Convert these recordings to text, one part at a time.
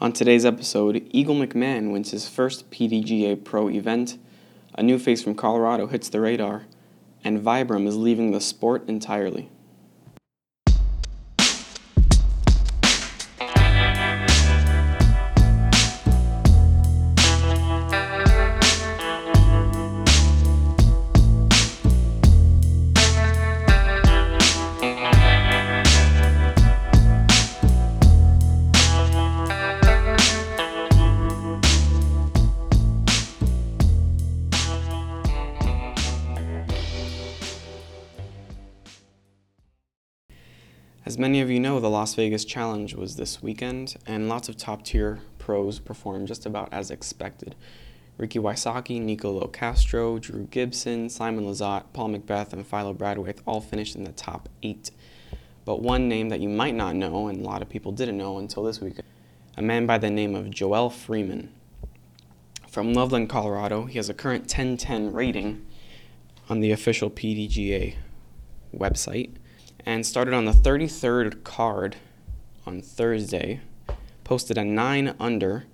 On today's episode, Eagle McMahon wins his first PDGA Pro event, a new face from Colorado hits the radar, and Vibram is leaving the sport entirely. As many of you know, the Las Vegas Challenge was this weekend, and lots of top tier pros performed just about as expected. Ricky Wysocki, Nico Locastro, Drew Gibson, Simon Lizotte, Paul McBeth, and Philo Brathwaite all finished in the top eight. But one name that you might not know, and a lot of people didn't know until this weekend, a man by the name of Joel Freeman. From Loveland, Colorado, he has a current 1010 rating on the official PDGA website and started on the 33rd card on Thursday, posted a 9 under,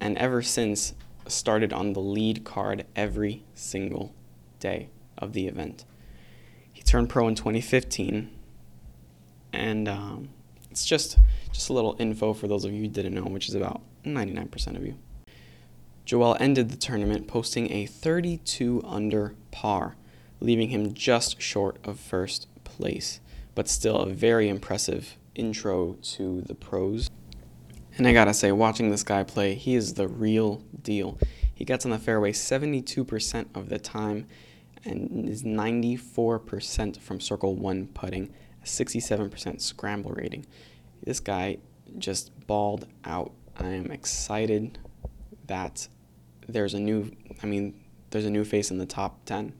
and ever since started on the lead card every single day of the event. He turned pro in 2015, and um, it's just just a little info for those of you who didn't know, which is about 99% of you. Joel ended the tournament posting a 32 under par, leaving him just short of first place but still a very impressive intro to the pros. And I gotta say, watching this guy play, he is the real deal. He gets on the fairway 72% of the time and is 94% from circle one putting, a 67% scramble rating. This guy just balled out. I am excited that there's a new, I mean, there's a new face in the top 10.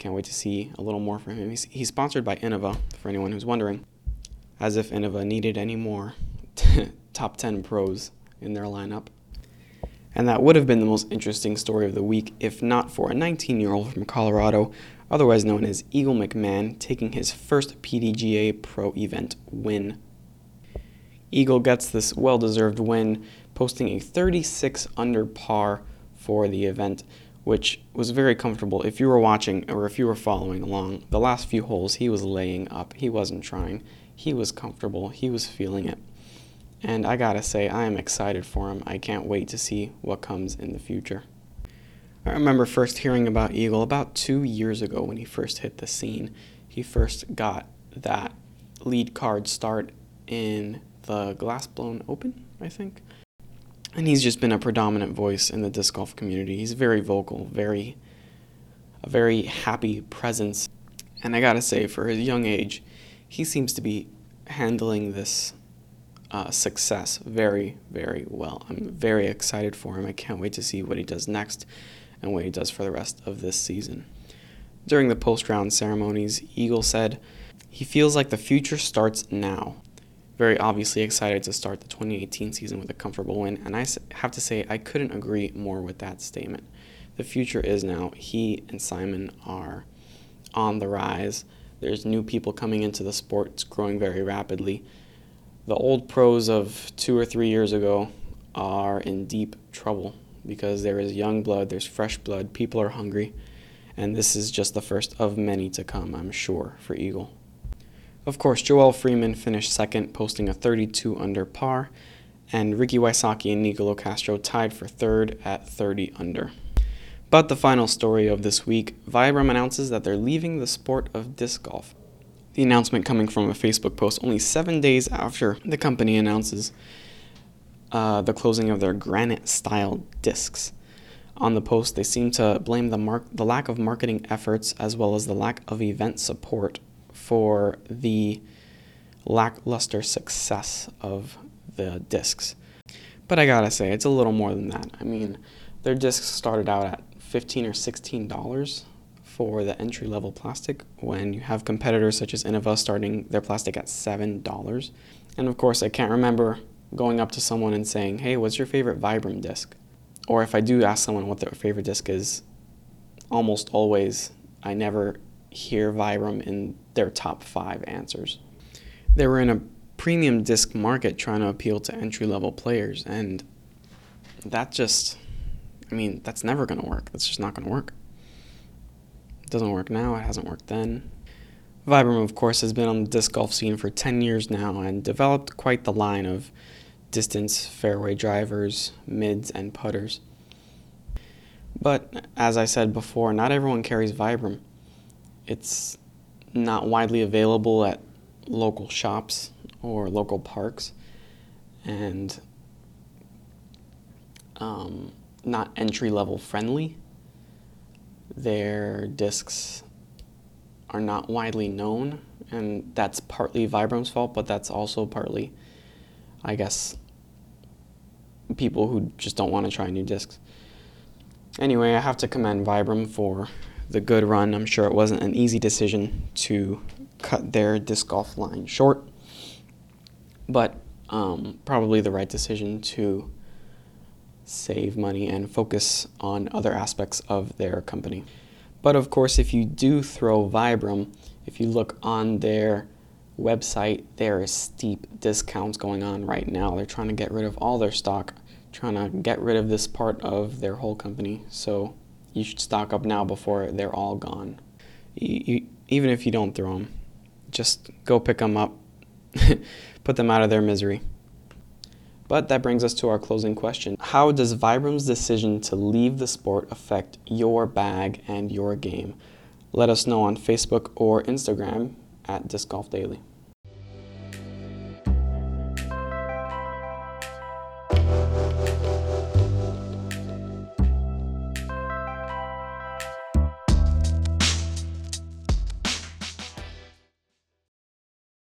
Can't wait to see a little more from him. He's, he's sponsored by Innova, for anyone who's wondering, as if Innova needed any more top 10 pros in their lineup. And that would have been the most interesting story of the week if not for a 19 year old from Colorado, otherwise known as Eagle McMahon, taking his first PDGA Pro event win. Eagle gets this well deserved win, posting a 36 under par for the event, which was very comfortable. If you were watching or if you were following along, the last few holes he was laying up. He wasn't trying. He was comfortable. He was feeling it. And I gotta say, I am excited for him. I can't wait to see what comes in the future. I remember first hearing about Eagle about two years ago when he first hit the scene. He first got that lead card start in the Glass Blown Open, I think and he's just been a predominant voice in the disc golf community. He's very vocal, very a very happy presence. And I gotta say, for his young age, he seems to be handling this uh, success very, very well. I'm very excited for him. I can't wait to see what he does next and what he does for the rest of this season. During the post round ceremonies, Eagle said, He feels like the future starts now very obviously excited to start the 2018 season with a comfortable win, and I have to say I couldn't agree more with that statement. The future is now. He and Simon are on the rise. There's new people coming into the sport. It's growing very rapidly. The old pros of two or three years ago are in deep trouble because there is young blood, there's fresh blood, people are hungry, and this is just the first of many to come, I'm sure, for Eagle. Of course, Joel Freeman finished second, posting a 32 under par, and Ricky Wysocki and Nico Locastro tied for third at 30 under. But the final story of this week Vibram announces that they're leaving the sport of disc golf. The announcement coming from a Facebook post only seven days after the company announces uh, the closing of their granite style discs. On the post, they seem to blame the, mar- the lack of marketing efforts as well as the lack of event support for the lackluster success of the discs. But I gotta say, it's a little more than that. I mean, their discs started out at 15 or 16 dollars for the entry level plastic when you have competitors such as Innova starting their plastic at seven dollars. And of course, I can't remember going up to someone and saying, "Hey, what's your favorite Vibram disc?" Or if I do ask someone what their favorite disc is, almost always I never hear Vibram in their top five answers. They were in a premium disc market trying to appeal to entry level players, and that just, I mean, that's never going to work. That's just not going to work. It doesn't work now, it hasn't worked then. Vibram, of course, has been on the disc golf scene for 10 years now and developed quite the line of distance fairway drivers, mids, and putters. But as I said before, not everyone carries Vibram. It's not widely available at local shops or local parks, and um, not entry level friendly. Their discs are not widely known, and that's partly Vibram's fault, but that's also partly, I guess, people who just don't want to try new discs. Anyway, I have to commend Vibram for the good run. I'm sure it wasn't an easy decision to cut their disc golf line short, but um, probably the right decision to save money and focus on other aspects of their company. But of course, if you do throw Vibram, if you look on their website, there is steep discounts going on right now. They're trying to get rid of all their stock, trying to get rid of this part of their whole company. So you should stock up now before they're all gone. You, you, even if you don't throw them, just go pick them up, put them out of their misery. But that brings us to our closing question. How does Vibram's decision to leave the sport affect your bag and your game? Let us know on Facebook or Instagram at Disc Golf Daily.